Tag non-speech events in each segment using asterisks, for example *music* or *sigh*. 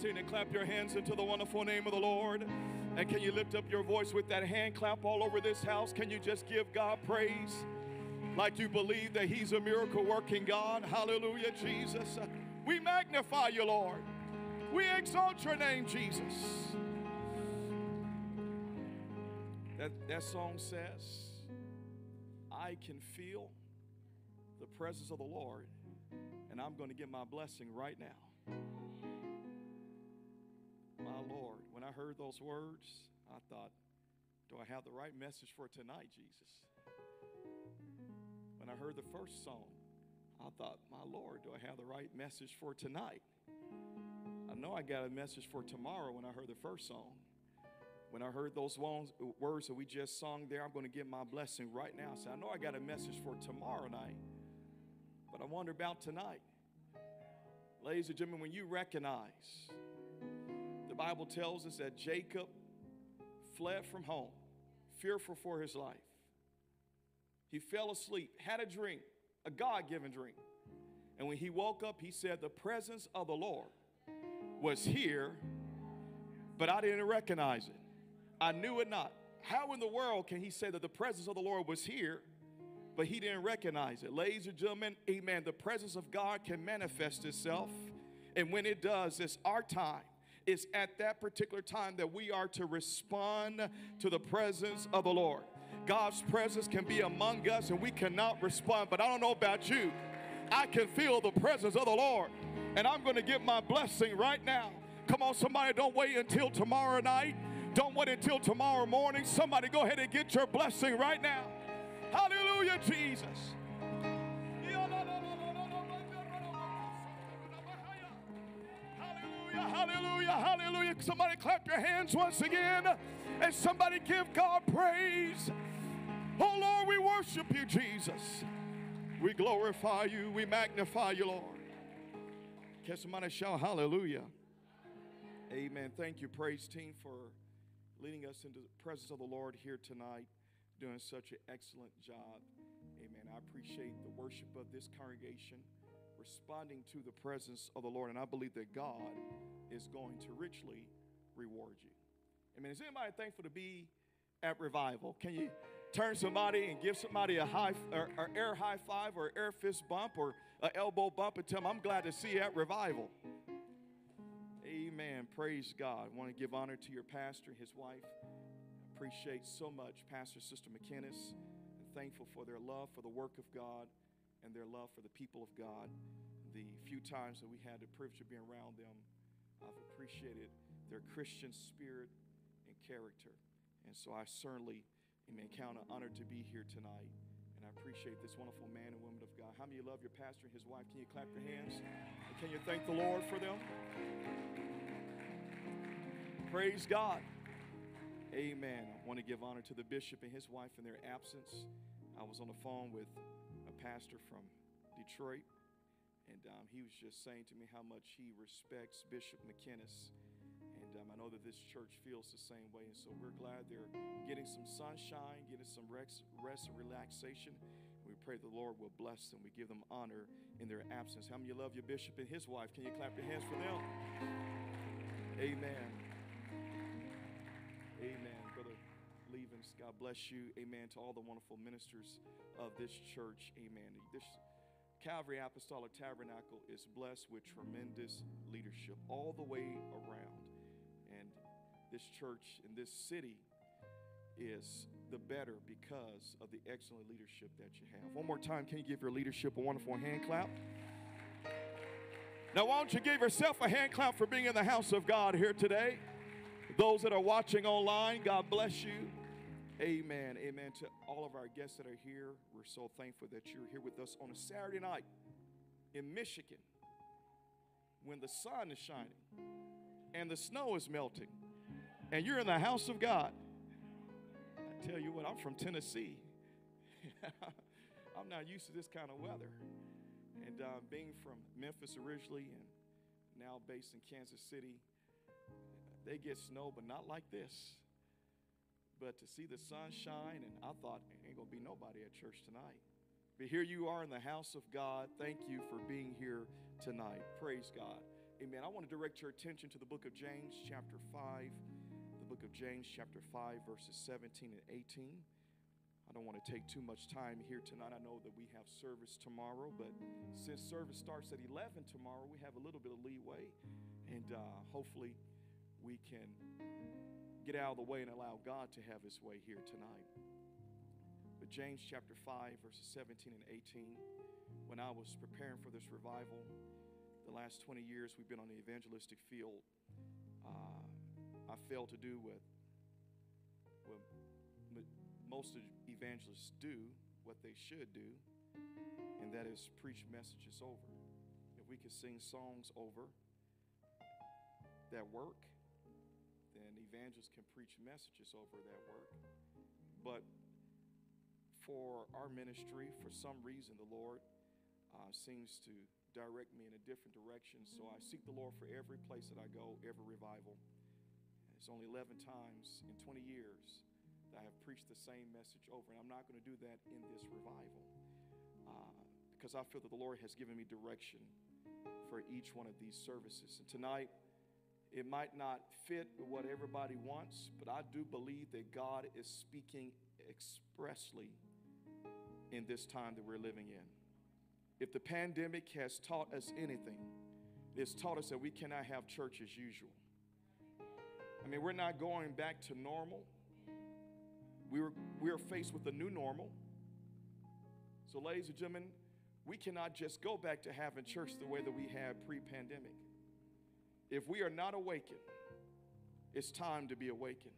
Continue to clap your hands into the wonderful name of the Lord. And can you lift up your voice with that hand clap all over this house? Can you just give God praise like you believe that He's a miracle working God? Hallelujah, Jesus. We magnify you, Lord. We exalt your name, Jesus. That, that song says, I can feel the presence of the Lord, and I'm going to get my blessing right now. My Lord, when I heard those words, I thought, do I have the right message for tonight, Jesus? When I heard the first song, I thought, my Lord, do I have the right message for tonight? I know I got a message for tomorrow when I heard the first song. When I heard those uh, words that we just sung there, I'm going to get my blessing right now. So I know I got a message for tomorrow night, but I wonder about tonight. Ladies and gentlemen, when you recognize, Bible tells us that Jacob fled from home, fearful for his life. He fell asleep, had a dream, a God given dream. And when he woke up, he said, The presence of the Lord was here, but I didn't recognize it. I knew it not. How in the world can he say that the presence of the Lord was here, but he didn't recognize it? Ladies and gentlemen, amen. The presence of God can manifest itself. And when it does, it's our time. It's at that particular time that we are to respond to the presence of the Lord. God's presence can be among us and we cannot respond. But I don't know about you. I can feel the presence of the Lord and I'm going to get my blessing right now. Come on, somebody, don't wait until tomorrow night. Don't wait until tomorrow morning. Somebody, go ahead and get your blessing right now. Hallelujah, Jesus. Hallelujah, hallelujah. Somebody clap your hands once again and somebody give God praise. Oh Lord, we worship you, Jesus. We glorify you, we magnify you, Lord. Can somebody shout hallelujah? Amen. Thank you, praise team, for leading us into the presence of the Lord here tonight, doing such an excellent job. Amen. I appreciate the worship of this congregation, responding to the presence of the Lord, and I believe that God is going to richly reward you. Amen. Is anybody thankful to be at revival? Can you? turn somebody and give somebody a high or, or air high five or air fist bump or an elbow bump and tell them, I'm glad to see you at revival. Amen. Praise God. I want to give honor to your pastor, and his wife. Appreciate so much Pastor Sister McKinnis and thankful for their love for the work of God and their love for the people of God. The few times that we had the privilege of being around them, I've appreciated their Christian spirit and character. And so I certainly Amen. Count an honor to be here tonight. And I appreciate this wonderful man and woman of God. How many you love your pastor and his wife? Can you clap your hands? And can you thank the Lord for them? Praise God. Amen. I want to give honor to the bishop and his wife in their absence. I was on the phone with pastor from Detroit, and um, he was just saying to me how much he respects Bishop McKinnis and um, I know that this church feels the same way. And so we're glad they're getting some sunshine, getting some rest, rest and relaxation. We pray the Lord will bless them. We give them honor in their absence. How many you love your bishop and his wife? Can you clap your hands for them? Amen. Amen. Levens, God bless you. Amen. To all the wonderful ministers of this church. Amen. This Calvary Apostolic Tabernacle is blessed with tremendous leadership all the way around. And this church in this city is the better because of the excellent leadership that you have. One more time, can you give your leadership a wonderful hand clap? Now, why don't you give yourself a hand clap for being in the house of God here today? Those that are watching online, God bless you. Amen. Amen. To all of our guests that are here, we're so thankful that you're here with us on a Saturday night in Michigan when the sun is shining and the snow is melting, and you're in the house of God. I tell you what, I'm from Tennessee. *laughs* I'm not used to this kind of weather. And uh, being from Memphis originally and now based in Kansas City, they get snow, but not like this. But to see the sun shine, and I thought, ain't gonna be nobody at church tonight. But here you are in the house of God. Thank you for being here tonight. Praise God. Amen. I want to direct your attention to the book of James, chapter 5. The book of James, chapter 5, verses 17 and 18. I don't want to take too much time here tonight. I know that we have service tomorrow, but since service starts at 11 tomorrow, we have a little bit of leeway. And uh, hopefully, we can get out of the way and allow God to have his way here tonight. But James chapter 5, verses 17 and 18. When I was preparing for this revival, the last 20 years we've been on the evangelistic field, uh, I failed to do what, what most evangelists do, what they should do, and that is preach messages over. If we could sing songs over that work, then evangelists can preach messages over that work. But for our ministry, for some reason, the Lord uh, seems to direct me in a different direction. So I seek the Lord for every place that I go, every revival. It's only 11 times in 20 years that I have preached the same message over. And I'm not going to do that in this revival uh, because I feel that the Lord has given me direction for each one of these services. And tonight, it might not fit with what everybody wants, but I do believe that God is speaking expressly in this time that we're living in. If the pandemic has taught us anything, it's taught us that we cannot have church as usual. I mean, we're not going back to normal. We're, we're faced with a new normal. So, ladies and gentlemen, we cannot just go back to having church the way that we had pre pandemic. If we are not awakened, it's time to be awakened.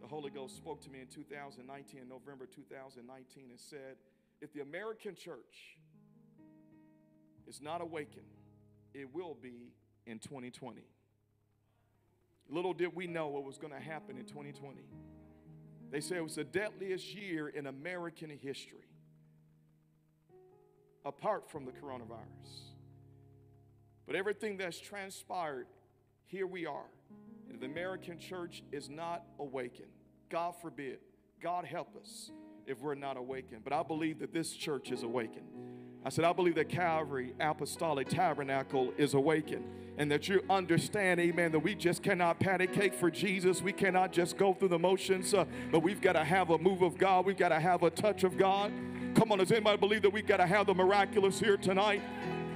The Holy Ghost spoke to me in 2019, November 2019, and said, If the American church is not awakened, it will be in 2020. Little did we know what was going to happen in 2020. They say it was the deadliest year in American history, apart from the coronavirus. But everything that's transpired, here we are. And the American church is not awakened. God forbid. God help us if we're not awakened. But I believe that this church is awakened. I said, I believe that Calvary Apostolic Tabernacle is awakened and that you understand, amen, that we just cannot patty cake for Jesus. We cannot just go through the motions, uh, but we've got to have a move of God. We've got to have a touch of God. Come on, does anybody believe that we've got to have the miraculous here tonight?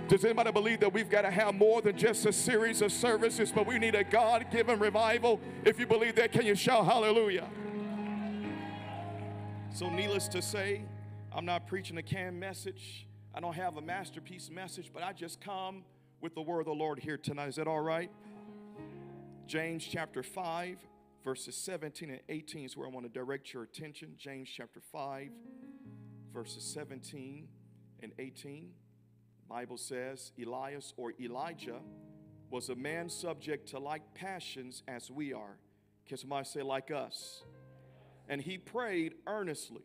Does anybody believe that we've got to have more than just a series of services, but we need a God given revival? If you believe that, can you shout hallelujah? So, needless to say, I'm not preaching a canned message. I don't have a masterpiece message, but I just come with the word of the Lord here tonight. Is that all right? James chapter 5, verses 17 and 18 is where I want to direct your attention. James chapter 5, verses 17 and 18. Bible says Elias or Elijah was a man subject to like passions as we are. Can somebody say like us? And he prayed earnestly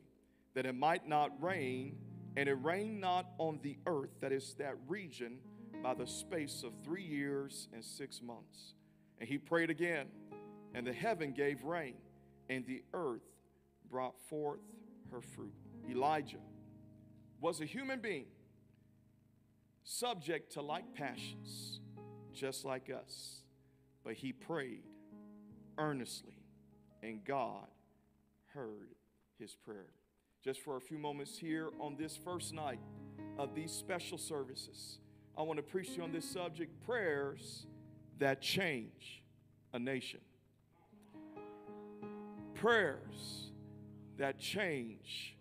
that it might not rain and it rained not on the earth, that is that region, by the space of three years and six months. And he prayed again, and the heaven gave rain, and the earth brought forth her fruit. Elijah was a human being, subject to like passions, just like us. But he prayed earnestly, and God heard his prayer just for a few moments here on this first night of these special services. I want to preach to you on this subject prayers that change a nation. Prayers that change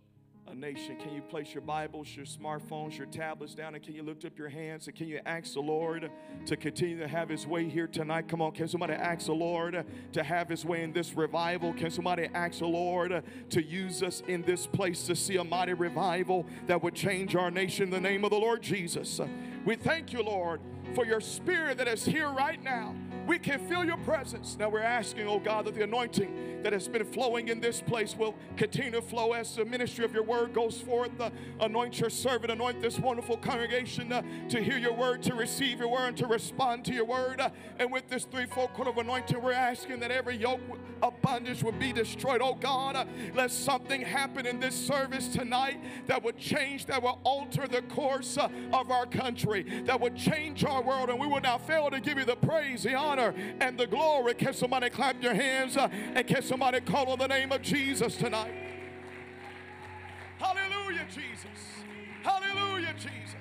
a nation. Can you place your Bibles, your smartphones, your tablets down, and can you lift up your hands and can you ask the Lord to continue to have His way here tonight? Come on, can somebody ask the Lord to have His way in this revival? Can somebody ask the Lord to use us in this place to see a mighty revival that would change our nation in the name of the Lord Jesus? We thank you, Lord, for your spirit that is here right now. We can feel your presence. Now we're asking, oh God, that the anointing that has been flowing in this place will continue to flow as the ministry of your word goes forth. Uh, anoint your servant, anoint this wonderful congregation uh, to hear your word, to receive your word, and to respond to your word. Uh, and with this threefold coat of anointing, we're asking that every yoke of bondage would be destroyed. Oh God, uh, let something happen in this service tonight that would change, that will alter the course uh, of our country, that would change our world, and we will not fail to give you the praise, the honor, and the glory. Can somebody clap your hands uh, and can somebody call on the name of Jesus tonight? Hallelujah, Jesus. Hallelujah, Jesus.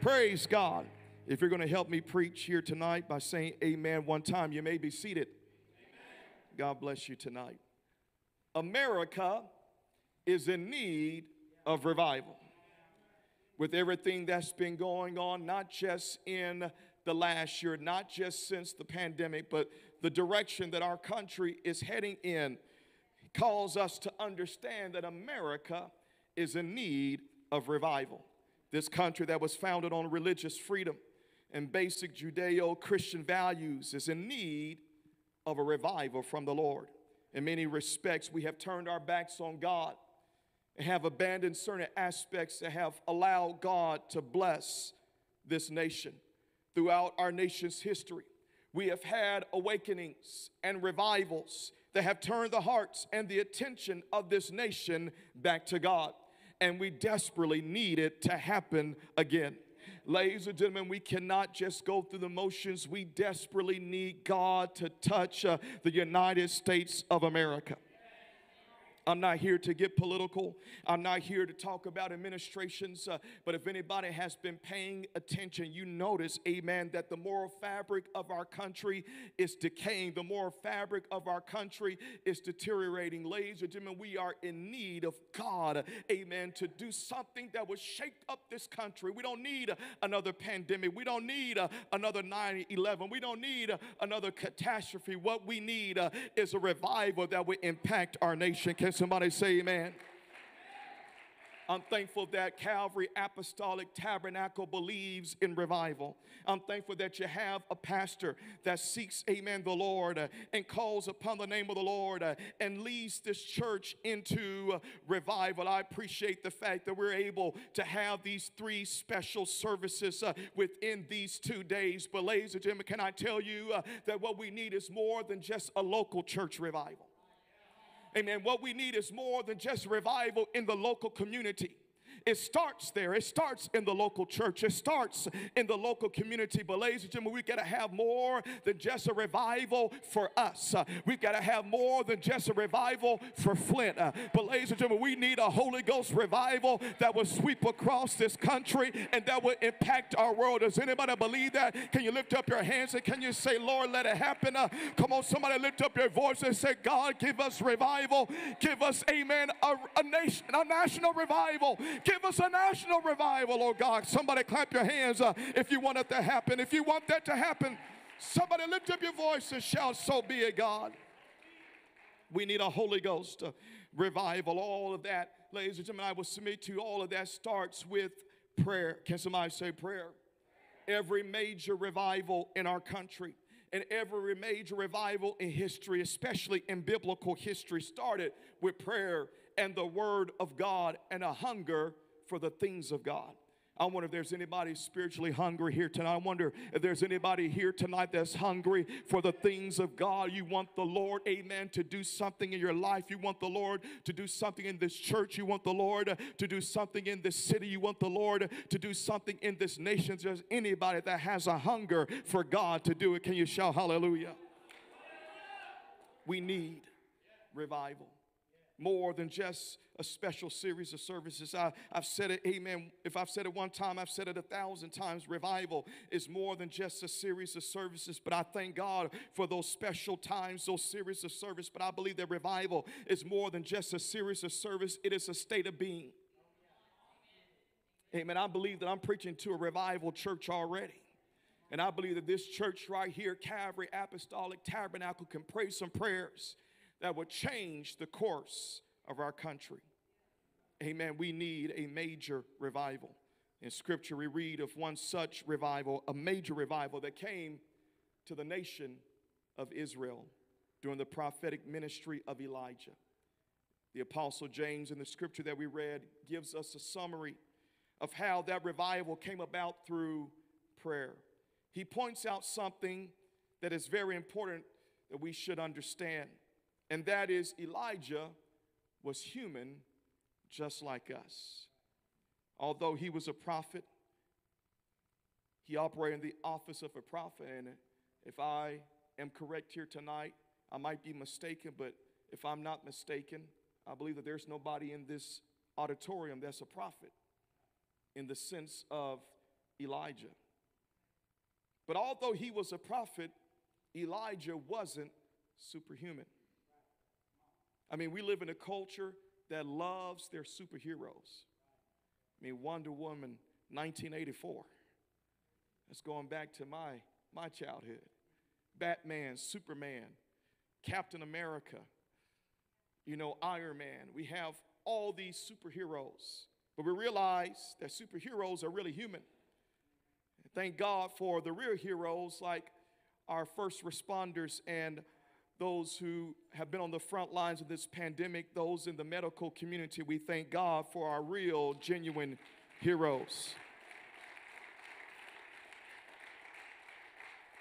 Praise God. If you're going to help me preach here tonight by saying amen one time, you may be seated. Amen. God bless you tonight. America is in need of revival. With everything that's been going on, not just in the last year, not just since the pandemic, but the direction that our country is heading in calls us to understand that America is in need of revival. This country that was founded on religious freedom and basic Judeo Christian values is in need of a revival from the Lord. In many respects, we have turned our backs on God and have abandoned certain aspects that have allowed God to bless this nation. Throughout our nation's history, we have had awakenings and revivals that have turned the hearts and the attention of this nation back to God. And we desperately need it to happen again. Ladies and gentlemen, we cannot just go through the motions. We desperately need God to touch uh, the United States of America. I'm not here to get political. I'm not here to talk about administrations. Uh, but if anybody has been paying attention, you notice, amen, that the moral fabric of our country is decaying. The moral fabric of our country is deteriorating. Ladies and gentlemen, we are in need of God, amen, to do something that will shake up this country. We don't need another pandemic. We don't need uh, another 9 11. We don't need uh, another catastrophe. What we need uh, is a revival that will impact our nation. Can somebody say amen? I'm thankful that Calvary Apostolic Tabernacle believes in revival. I'm thankful that you have a pastor that seeks, amen, the Lord uh, and calls upon the name of the Lord uh, and leads this church into uh, revival. I appreciate the fact that we're able to have these three special services within these two days. But, ladies and gentlemen, can I tell you that what we need is more than just a local church revival? Amen. What we need is more than just revival in the local community. It starts there. It starts in the local church. It starts in the local community. But, ladies and gentlemen, we've got to have more than just a revival for us. We've got to have more than just a revival for Flint. But, ladies and gentlemen, we need a Holy Ghost revival that will sweep across this country and that will impact our world. Does anybody believe that? Can you lift up your hands and can you say, Lord, let it happen? Uh, come on, somebody lift up your voice and say, God, give us revival. Give us, amen, a, a nation, a national revival. Give Give us a national revival, oh God. Somebody clap your hands uh, if you want it to happen. If you want that to happen, somebody lift up your voice and shout, So be it, God. We need a Holy Ghost uh, revival. All of that, ladies and gentlemen, I will submit to you, all of that starts with prayer. Can somebody say prayer? Every major revival in our country and every major revival in history, especially in biblical history, started with prayer and the Word of God and a hunger for the things of God. I wonder if there's anybody spiritually hungry here tonight. I wonder if there's anybody here tonight that's hungry for the things of God. You want the Lord, amen, to do something in your life. You want the Lord to do something in this church. You want the Lord to do something in this city. You want the Lord to do something in this nation. If there's anybody that has a hunger for God to do it. Can you shout hallelujah? We need revival more than just a special series of services. I, have said it, amen. If I've said it one time, I've said it a thousand times. Revival is more than just a series of services, but I thank God for those special times, those series of service. But I believe that revival is more than just a series of service, it is a state of being. Amen. I believe that I'm preaching to a revival church already. And I believe that this church right here, Calvary Apostolic Tabernacle, can pray some prayers that would change the course of our country. Amen. We need a major revival. In scripture, we read of one such revival, a major revival that came to the nation of Israel during the prophetic ministry of Elijah. The Apostle James, in the scripture that we read, gives us a summary of how that revival came about through prayer. He points out something that is very important that we should understand, and that is Elijah was human just like us. Although he was a prophet, he operated in the office of a prophet. And if I am correct here tonight, I might be mistaken, but if I'm not mistaken, I believe that there's nobody in this auditorium that's a prophet in the sense of Elijah. But although he was a prophet, Elijah wasn't superhuman. I mean, we live in a culture that loves their superheroes. I mean, Wonder Woman 1984. That's going back to my, my childhood. Batman, Superman, Captain America, you know, Iron Man. We have all these superheroes, but we realize that superheroes are really human. Thank God for the real heroes like our first responders and those who have been on the front lines of this pandemic, those in the medical community. We thank God for our real, genuine heroes.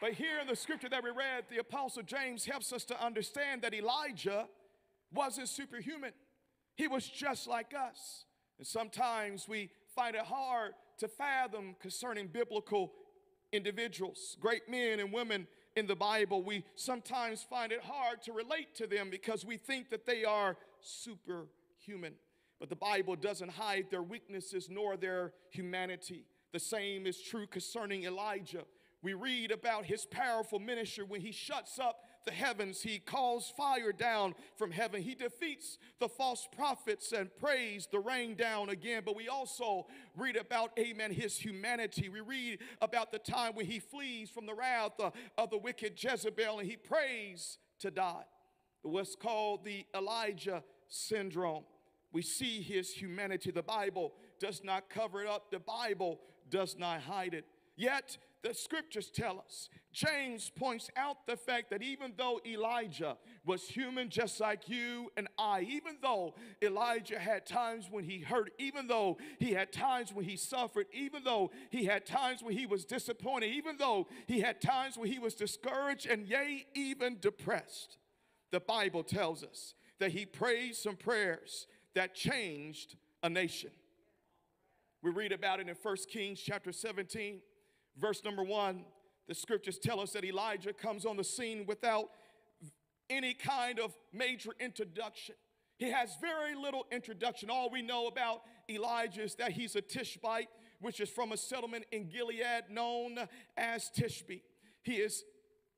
But here in the scripture that we read, the Apostle James helps us to understand that Elijah wasn't superhuman. He was just like us. And sometimes we find it hard to fathom concerning biblical individuals, great men and women in the Bible. We sometimes find it hard to relate to them because we think that they are superhuman. But the Bible doesn't hide their weaknesses nor their humanity. The same is true concerning Elijah. We read about his powerful ministry when he shuts up the heavens. He calls fire down from heaven. He defeats the false prophets and prays the rain down again. But we also read about, amen, his humanity. We read about the time when he flees from the wrath of the wicked Jezebel and he prays to die. What's called the Elijah syndrome. We see his humanity. The Bible does not cover it up, the Bible does not hide it. Yet, the scriptures tell us. James points out the fact that even though Elijah was human just like you and I, even though Elijah had times when he hurt, even though he had times when he suffered, even though he had times when he was disappointed, even though he had times when he was discouraged and yea, even depressed, the Bible tells us that he prayed some prayers that changed a nation. We read about it in 1 Kings chapter 17 Verse number one, the scriptures tell us that Elijah comes on the scene without any kind of major introduction. He has very little introduction. All we know about Elijah is that he's a Tishbite, which is from a settlement in Gilead known as Tishbe. He is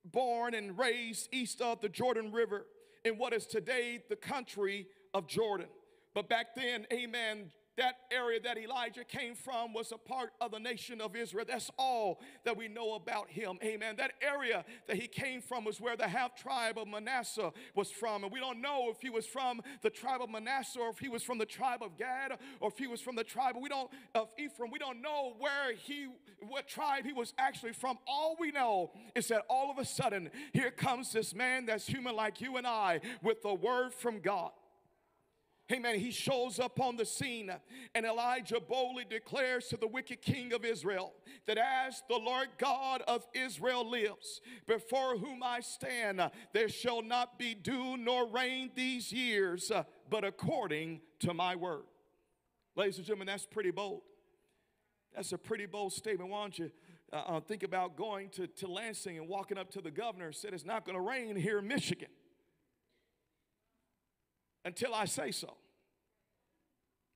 born and raised east of the Jordan River in what is today the country of Jordan. But back then, amen, that area that Elijah came from was a part of the nation of Israel. That's all that we know about him. Amen. That area that he came from was where the half tribe of Manasseh was from. And we don't know if he was from the tribe of Manasseh or if he was from the tribe of Gad or if he was from the tribe we don't of Ephraim. We don't know where he what tribe he was actually from. All we know is that all of a sudden here comes this man that's human like you and I with a word from God. Amen. He shows up on the scene, and Elijah boldly declares to the wicked king of Israel that as the Lord God of Israel lives, before whom I stand, there shall not be dew nor rain these years, but according to my word. Ladies and gentlemen, that's pretty bold. That's a pretty bold statement. Why don't you uh, uh think about going to, to Lansing and walking up to the governor and said, It's not going to rain here in Michigan until I say so.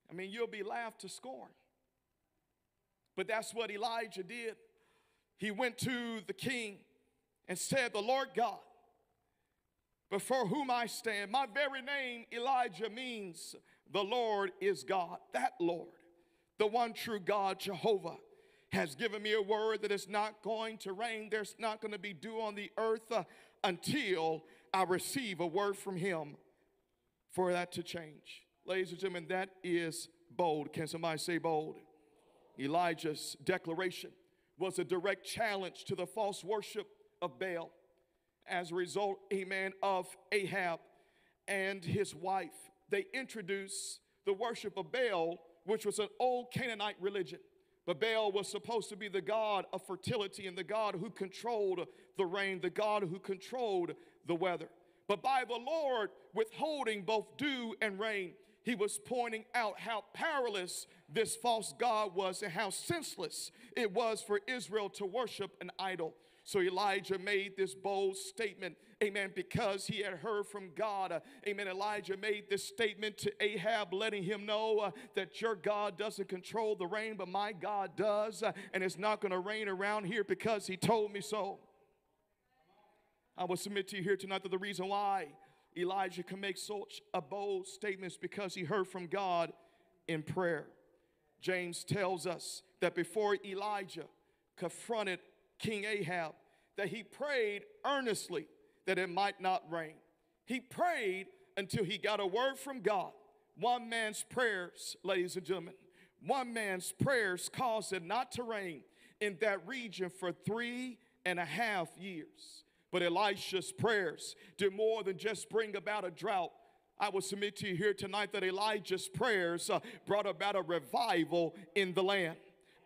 I mean, you'll be laughed to scorn. But that's what Elijah did. He went to the king and said, The Lord God, before whom I stand, my very name, Elijah, means the Lord is God. That Lord, the one true God, Jehovah, has given me a word that is not going to rain. There's not going to be dew on the earth uh, until I receive a word from him for that to change. Ladies and gentlemen, that is bold. Can somebody say bold? Elijah's declaration was a direct challenge to the false worship of Baal as a result, amen, of Ahab and his wife. They introduced the worship of Baal, which was an old Canaanite religion. But Baal was supposed to be the god of fertility and the god who controlled the rain, the god who controlled the weather. But by the Lord withholding both dew and rain, he was pointing out how powerless this false God was and how senseless it was for Israel to worship an idol. So Elijah made this bold statement, amen, because he had heard from God. Uh, amen. Elijah made this statement to Ahab, letting him know uh, that your God doesn't control the rain, but my God does. Uh, and it's not going to rain around here because he told me so. I will submit to you here tonight that the reason why Elijah can make such a bold statement is because he heard from God in prayer. James tells us that before Elijah confronted King Ahab, that he prayed earnestly that it might not rain. He prayed until he got a word from God. One man's prayers, ladies and gentlemen, one man's prayers caused it not to rain in that region for three and a half years. But Elisha's prayers did more than just bring about a drought. I will submit to you here tonight that Elijah's prayers uh, brought about a revival in the land.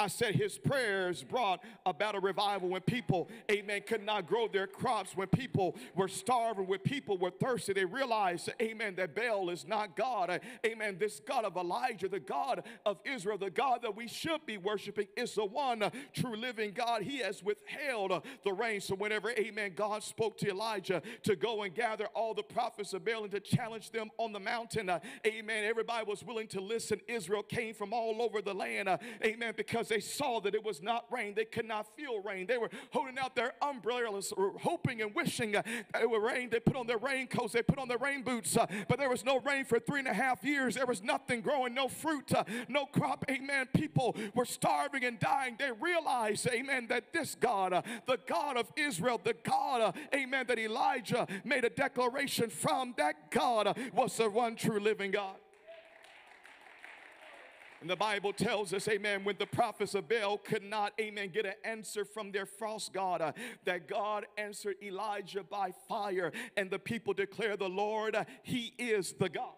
I said his prayers brought about a revival when people, amen, could not grow their crops, when people were starving, when people were thirsty. They realized, amen, that Baal is not God. Amen. This God of Elijah, the God of Israel, the God that we should be worshiping, is the one true living God. He has withheld the rain. So whenever, amen, God spoke to Elijah to go and gather all the prophets of Baal and to challenge them on the mountain, amen, everybody was willing to listen. Israel came from all over the land, amen, because they saw that it was not rain. They could not feel rain. They were holding out their umbrellas, hoping and wishing uh, that it would rain. They put on their raincoats, they put on their rain boots, uh, but there was no rain for three and a half years. There was nothing growing, no fruit, uh, no crop. Amen. People were starving and dying. They realized, amen, that this God, the God of Israel, the God, amen, that Elijah made a declaration from, that God was the one true living God. And the Bible tells us, amen, when the prophets of Baal could not, amen, get an answer from their false God, uh, that God answered Elijah by fire, and the people declare the Lord, uh, He is the God.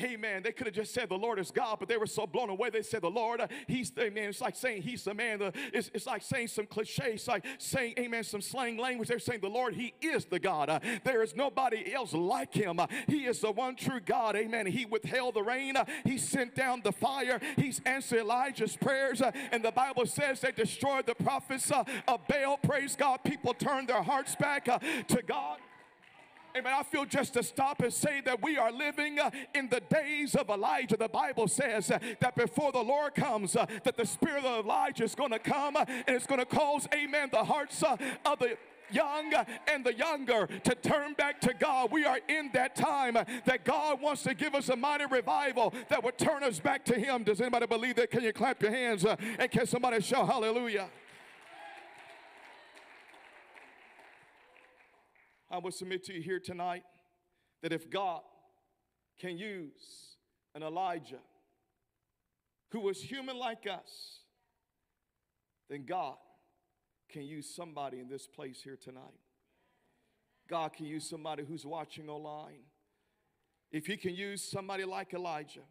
Amen. They could have just said the Lord is God, but they were so blown away. They said the Lord, uh, He's man. It's like saying He's the man. The, it's, it's like saying some cliche. It's like saying, Amen, some slang language. They're saying the Lord, He is the God. Uh, there is nobody else like Him. Uh, he is the one true God. Amen. He withheld the rain. Uh, he sent down the fire. He's answered Elijah's prayers. Uh, and the Bible says they destroyed the prophets uh, of Baal. Praise God. People turned their hearts back to God. Amen. I feel just to stop and say that we are living uh, in the days of Elijah. The Bible says uh, that before the Lord comes, uh, that the spirit of Elijah is going to come and it's going to cause, amen, the hearts of the young and the younger to turn back to God. We are in that time that God wants to give us a mighty revival that would turn us back to Him. Does anybody believe that? Can you clap your hands and can somebody shout hallelujah? I would submit to you here tonight that if God can use an Elijah who was human like us, then God can use somebody in this place here tonight. God can use somebody who's watching online. If He can use somebody like Elijah,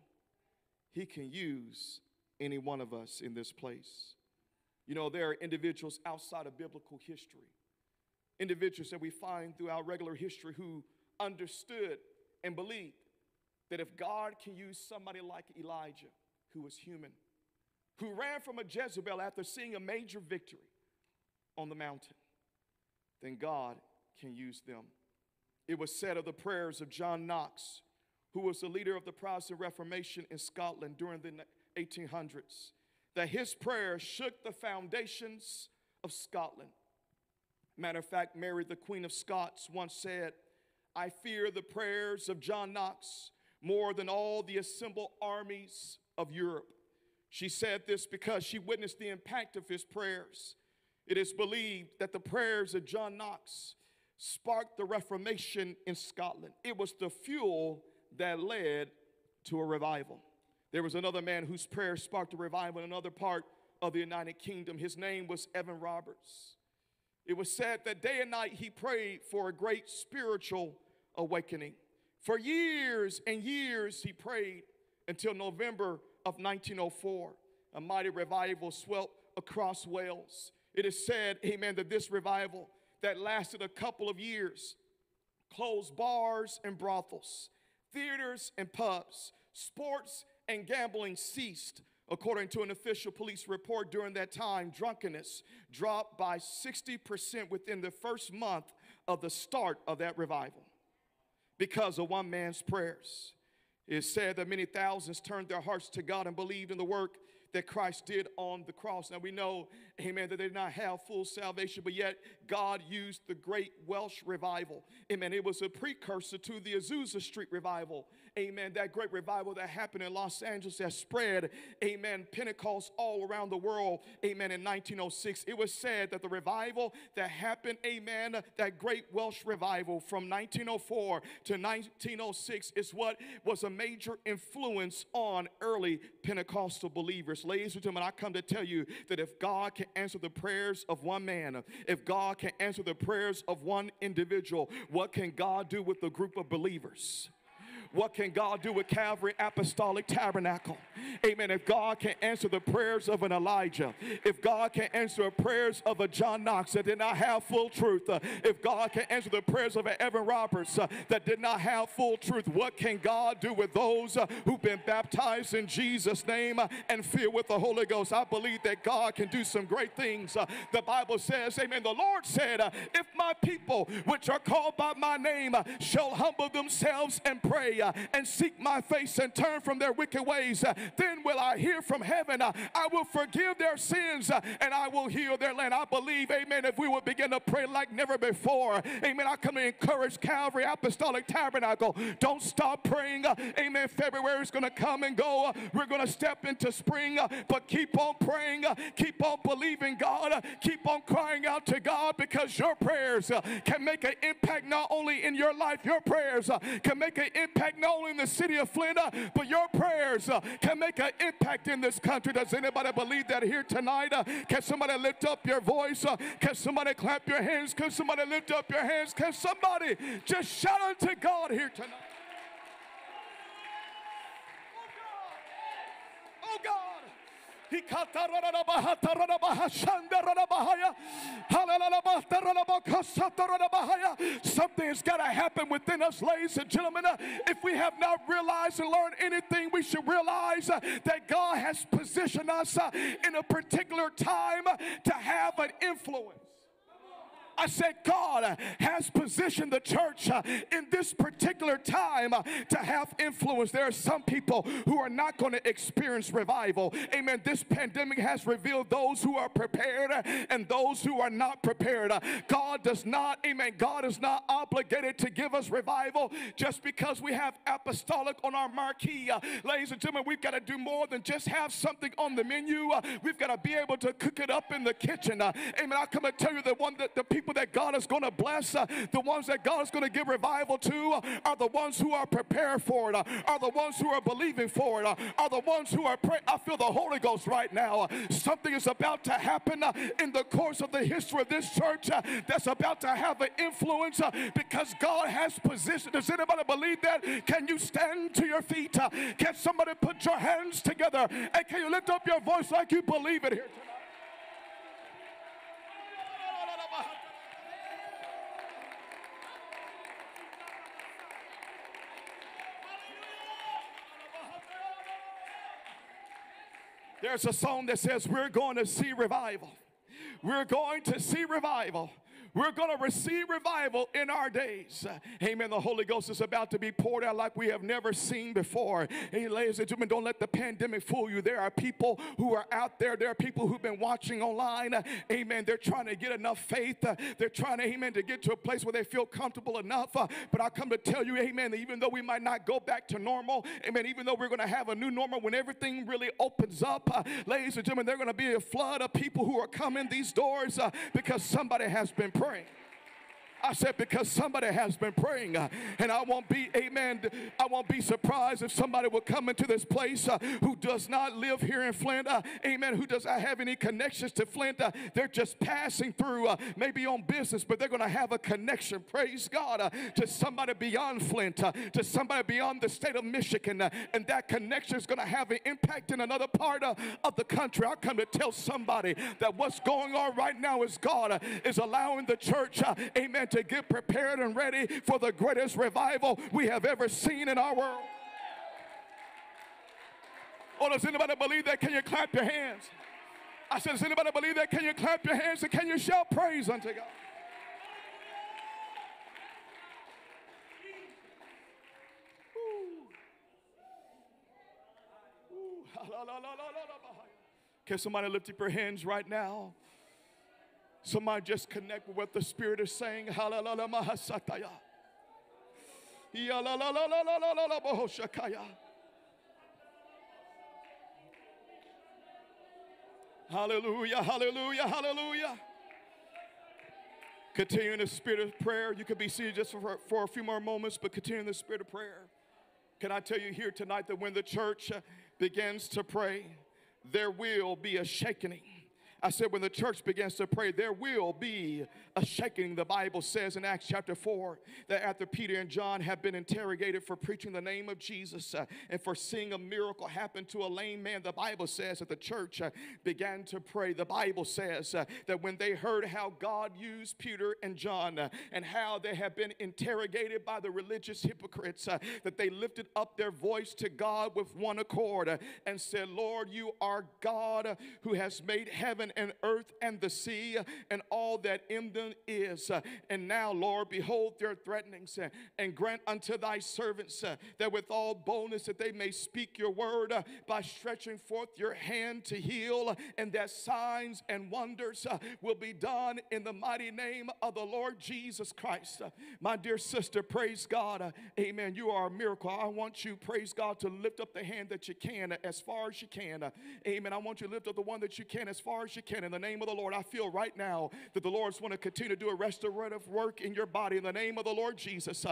He can use any one of us in this place. You know, there are individuals outside of biblical history individuals that we find through our regular history who understood and believed that if God can use somebody like Elijah, who was human, who ran from a Jezebel after seeing a major victory on the mountain, then God can use them. It was said of the prayers of John Knox, who was the leader of the Protestant Reformation in Scotland during the 1800s, that his prayers shook the foundations of Scotland. Matter of fact, Mary, the Queen of Scots, once said, I fear the prayers of John Knox more than all the assembled armies of Europe. She said this because she witnessed the impact of his prayers. It is believed that the prayers of John Knox sparked the Reformation in Scotland. It was the fuel that led to a revival. There was another man whose prayers sparked a revival in another part of the United Kingdom. His name was Evan Roberts. It was said that day and night he prayed for a great spiritual awakening. For years and years he prayed until November of 1904. A mighty revival swept across Wales. It is said, amen, that this revival that lasted a couple of years closed bars and brothels, theaters and pubs, sports and gambling ceased. According to an official police report during that time, drunkenness dropped by 60% within the first month of the start of that revival because of one man's prayers. It said that many thousands turned their hearts to God and believed in the work that Christ did on the cross. Now we know, amen, that they did not have full salvation, but yet God used the great Welsh revival. Amen. It was a precursor to the Azusa Street revival amen, that great revival that happened in Los Angeles that spread, amen, Pentecost all around the world, amen, in 1906. It was said that the revival that happened, amen, that great Welsh revival from 1904 to 1906 is what was a major influence on early Pentecostal believers. Ladies and gentlemen, I come to tell you that if God can answer the prayers of one man, if God can answer the prayers of one individual, what can God do with a group of believers? What can God do with Calvary Apostolic Tabernacle? Amen. If God can answer the prayers of an Elijah, if God can answer the prayers of a John Knox that did not have full truth, uh, if God can answer the prayers of an Evan Roberts uh, that did not have full truth, what can God do with those uh, who've been baptized in Jesus' name uh, and filled with the Holy Ghost? I believe that God can do some great things. Uh, the Bible says, Amen. The Lord said, uh, If my people, which are called by my name, shall humble themselves and pray and seek my face and turn from their wicked ways, uh, then will I hear from heaven. Uh, I will forgive their sins uh, and I will heal their land. I believe, amen, if we would begin to pray like never before, amen. I come to encourage Calvary Apostolic Tabernacle. Don't stop praying. Uh, amen. February is going to come and go. Uh, we're going to step into spring, uh, but keep on praying. keep on believing God. keep on crying out to God because your prayers can make an impact not only in your life, your prayers can make an impact only in the city of Flint, uh, but your prayers uh, can make an impact in this country. Does anybody believe that here tonight? Uh, can somebody lift up your voice? Can somebody clap your hands? Can somebody lift up your hands? Can somebody just shout unto God here tonight? Oh God. Oh God. Something's got to happen within us, ladies and gentlemen. If we have not realized and learned anything, we should realize uh, that God has positioned us uh, in a particular time uh, to have an influence. I said, God has positioned the church uh, in this particular time uh, to have influence. There are some people who are not going to experience revival. Amen. This pandemic has revealed those who are prepared uh, and those who are not prepared. God does not, amen, God is not obligated to give us revival just because we have apostolic on our marquee. Ladies and gentlemen, we've got to do more than just have something on the menu. We've got to be able to cook it up in the kitchen. Amen. I come and tell you that one that the people people that God is going to bless, uh, the ones that God is going to give revival to, uh, are the ones who are prepared for it, uh, are the ones who are believing for it, are the ones who are praying. I feel the Holy Ghost right now. Something is about to happen in the course of the history of this church that's about to have an influence because God has positioned. Does anybody believe that? Can you stand to your feet? can somebody put your hands together? And can you lift up your voice like you believe it here tonight? There's a song that says, We're going to see revival. We're going to see revival. We're going to receive revival in our days. Amen. The Holy Ghost is about to be poured out like we have never seen before. Hey, ladies and gentlemen, don't let the pandemic fool you. There are people who are out there. There are people who've been watching online. Amen. They're trying to get enough faith. They're trying to, amen, to get to a place where they feel comfortable enough. But I come to tell you, amen, that even though we might not go back to normal, amen, even though we're going to have a new normal when everything really opens up, ladies and gentlemen, there's going to be a flood of people who are coming these doors uh, because somebody has been praying. I said, because somebody has been praying, uh, and I won't be, amen, I won't be surprised if somebody will come into this place uh, who does not live here in Flint, uh, amen, who does not have any connections to Flint. Uh, they're just passing through, uh, maybe on business, but they're going to have a connection, praise God, uh, to somebody beyond Flint, to somebody beyond the state of Michigan, and that connection is going to have an impact in another part of the country. I come to tell somebody that what's going on right now is God is allowing the church, amen, to get prepared and ready for the greatest revival we have ever seen in our world. Oh, does anybody believe that? Can you clap your hands? I said, does anybody believe that? Can you clap your hands and can you shout praise unto God? Can somebody lift up your hands right now? Somebody just connect with what the Spirit is saying. Hallelujah. Hallelujah, hallelujah, hallelujah. Continue in the spirit of prayer. You could be seated just for, for a few more moments, but continue in the spirit of prayer. Can I tell you here tonight that when the church begins to pray, there will be a shaking. I said, when the church begins to pray, there will be a shaking. The Bible says in Acts chapter 4 that after Peter and John have been interrogated for preaching the name of Jesus uh, and for seeing a miracle happen to a lame man, the Bible says that the church uh, began to pray. The Bible says uh, that when they heard how God used Peter and John uh, and how they have been interrogated by the religious hypocrites, uh, that they lifted up their voice to God with one accord uh, and said, Lord, you are God who has made heaven and earth and the sea and all that in them is. And now, Lord, behold their threatenings and grant unto thy servants that with all boldness that they may speak your word by stretching forth your hand to heal and that signs and wonders will be done in the mighty name of the Lord Jesus Christ. My dear sister, praise God. Amen. You are a miracle. I want you, praise God, to lift up the hand that you can as far as you can. Amen. I want you to lift up the one that you can as far as you can in the name of the Lord. I feel right now that the Lord's want to continue to do a restorative work in your body in the name of the Lord Jesus.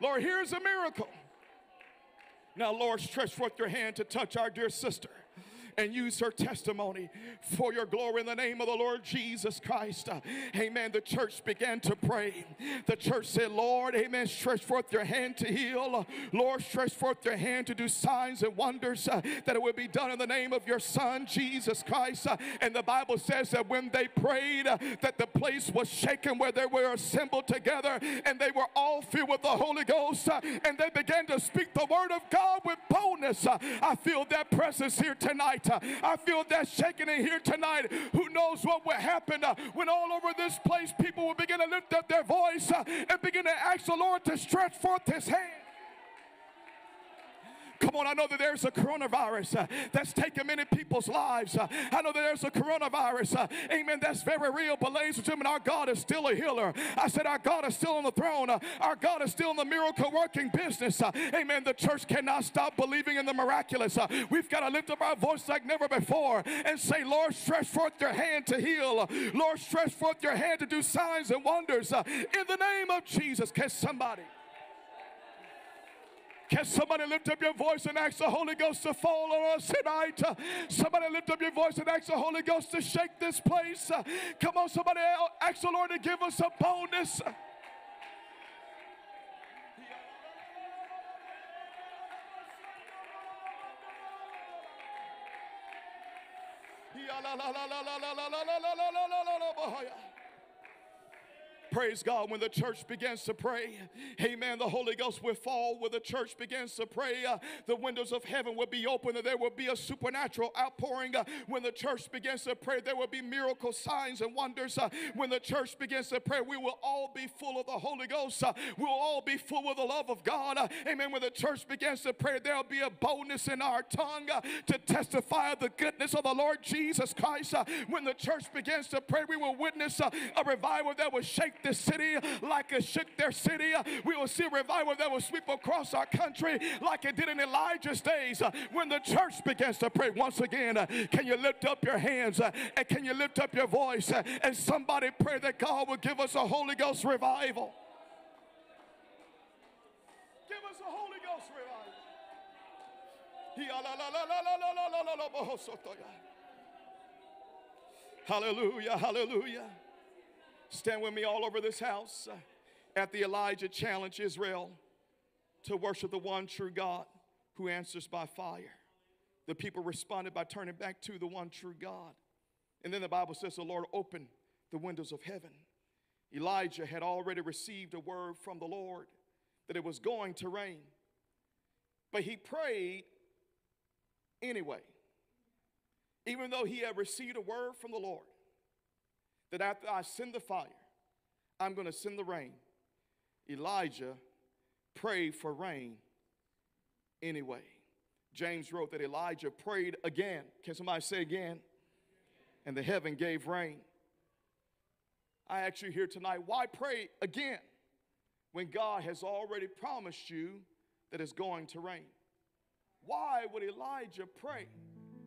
Lord, here's a miracle. Now, Lord, stretch forth your hand to touch our dear sister and use her testimony for your glory in the name of the Lord Jesus Christ. Amen. The church began to pray. The church said, Lord, amen, stretch forth your hand to heal. Lord, stretch forth your hand to do signs and wonders uh, that it would be done in the name of your Son, Jesus Christ. Uh, and the Bible says that when they prayed, uh, that the place was shaken where they were assembled together and they were all filled with the Holy Ghost uh, and they began to speak the word of God with boldness. Uh, I feel that presence here tonight. I feel that shaking in here tonight. Who knows what will happen uh, when all over this place people will begin to lift up their voice uh, and begin to ask the Lord to stretch forth his hand. Come on, I know that there's a coronavirus uh, that's taken many people's lives. Uh, I know that there's a coronavirus, uh, amen, that's very real. But, ladies and gentlemen, our God is still a healer. I said, Our God is still on the throne. Uh, our God is still in the miracle working business. Uh, amen. The church cannot stop believing in the miraculous. Uh, we've got to lift up our voice like never before and say, Lord, stretch forth your hand to heal. Lord, stretch forth your hand to do signs and wonders in the name of Jesus. Can somebody? Can somebody lift up your voice and ask the Holy Ghost to fall on us tonight? Somebody lift up your voice and ask the Holy Ghost to shake this place. Come on, somebody ask the Lord to give us a bonus. la la la la la la la la la la la la la Praise God. When the church begins to pray, amen, the Holy Ghost will fall. When the church begins to pray, uh, the windows of heaven will be open and there will be a supernatural outpouring. Uh, when the church begins to pray, there will be miracle signs and wonders. Uh, when the church begins to pray, we will all be full of the Holy Ghost. Uh, we'll all be full of the love of God. Uh, amen. When the church begins to pray, there'll be a boldness in our tongue uh, to testify of the goodness of the Lord Jesus Christ. when the church begins to pray, we will witness a revival that will shake city like it shook their city. We will see revival that will sweep across our country like it did in Elijah's days when the church begins to pray. Once again, can you lift up your hands and can you lift up your voice and somebody pray that God will give us a Holy Ghost revival? Give us a Holy Ghost revival. Hallelujah, hallelujah. Stand with me all over this house at the Elijah Challenge Israel to worship the one true God who answers by fire. The people responded by turning back to the one true God. And then the Bible says the Lord opened the windows of heaven. Elijah had already received a word from the Lord that it was going to rain. But he prayed anyway, even though he had received a word from the Lord that after I send the fire, I'm going to send the rain. Elijah prayed for rain anyway. James wrote that Elijah prayed again. Can somebody say again? And the heaven gave rain. I ask you here tonight, why pray again when God has already promised you that it's going to rain? Why would Elijah pray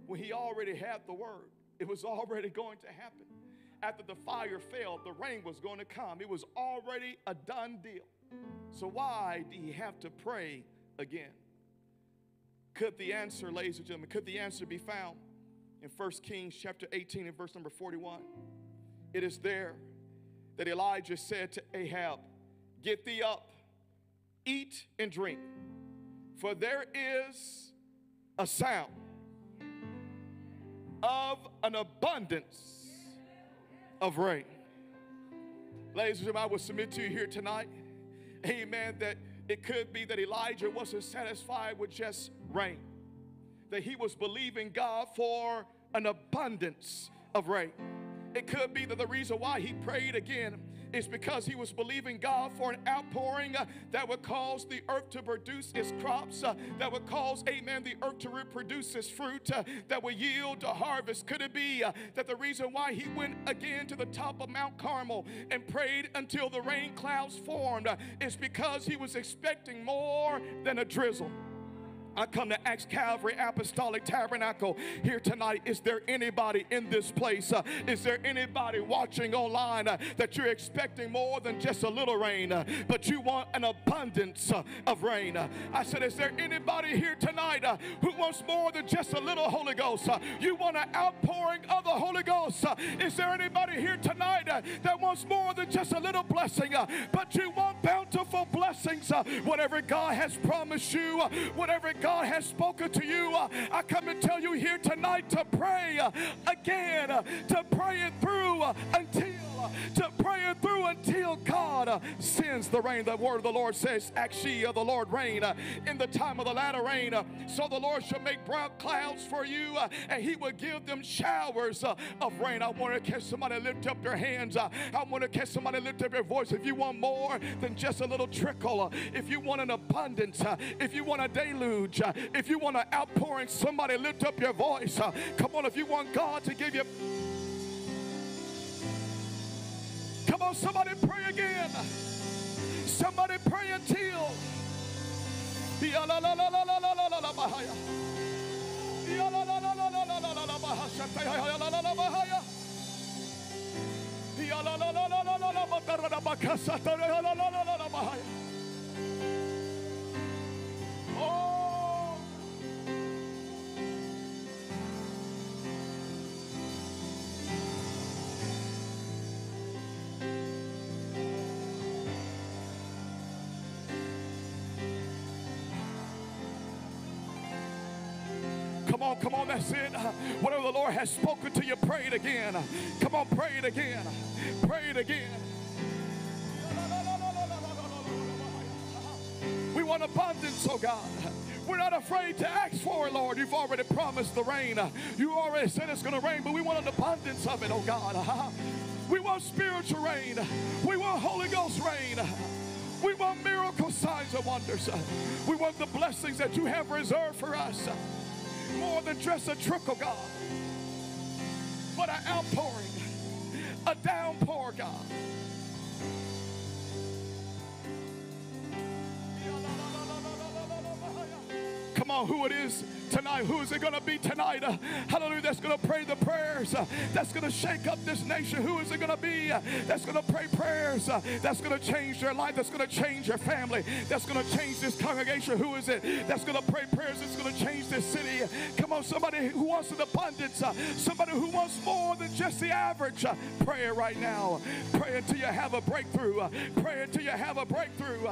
when he already had the word? It was already going to happen. After the fire fell, the rain was going to come. It was already a done deal. So why do he have to pray again? Could the answer, ladies and gentlemen, could the answer be found in 1 Kings chapter 18 and verse number 41? It is there that Elijah said to Ahab, Get thee up, eat and drink, for there is a sound of an abundance of rain. Ladies and gentlemen, I will submit to you here tonight, amen, that it could be that Elijah wasn't satisfied with just rain, that he was believing God for an abundance of rain. It could be that the reason why he prayed again is because he was believing God for an outpouring uh, that would cause the earth to produce its crops, uh, that would cause, amen, the earth to reproduce its fruit, uh, that would yield a harvest. Could it be uh, that the reason why he went again to the top of Mount Carmel and prayed until the rain clouds formed uh, is because he was expecting more than a drizzle? I come to Acts Calvary Apostolic Tabernacle here tonight. Is there anybody in this place? Uh, is there anybody watching online uh, that you're expecting more than just a little rain, uh, but you want an abundance uh, of rain? Uh, I said, Is there anybody here tonight uh, who wants more than just a little Holy Ghost? you want an outpouring of the Holy Ghost? is there anybody here tonight that wants more than just a little blessing, but you want bountiful blessings? whatever God has promised you, whatever God has spoken to you, uh, I come to tell you here tonight to pray uh, again, uh, to pray it through God uh, sends the rain. The word of the Lord says, Actually, uh, the Lord rain uh, in the time of the latter rain. so the Lord shall make brown clouds for you, and he will give them showers of rain. I want to catch somebody lift up their hands. I want to catch somebody lift up their voice. If you want more than just a little trickle, if you want an abundance, if you want a deluge, if you want an outpouring, somebody lift up your voice. Come on, if you want God to give you Come on, somebody pray again. Somebody pray until. Oh. Come on, come on, that's it. Whatever the Lord has spoken to you, pray it again. Come on, pray it again. Pray it again. We want abundance, oh God. We're not afraid to ask for it, Lord. You've already promised the rain. You already said it's going to rain, but we want an abundance of it, oh God. We want spiritual rain. We want Holy Ghost rain. We want miracle signs and wonders. We want the blessings that you have reserved for us more than just a trickle, God, but an outpouring, a downpour, God. On, who it is tonight? Who is it going to be tonight? Uh, hallelujah. That's going to pray the prayers. Uh, that's going to shake up this nation. Who is it going to be? Uh, that's going to pray prayers. That's going to change their life. That's going to change your family. That's going to change this congregation. Who is it? That's going to pray prayers. That's going to change this city. Come on, somebody who wants an abundance. Somebody who wants more than just the average. Uh, pray it right now. Pray until you have a breakthrough. pray until you have a breakthrough.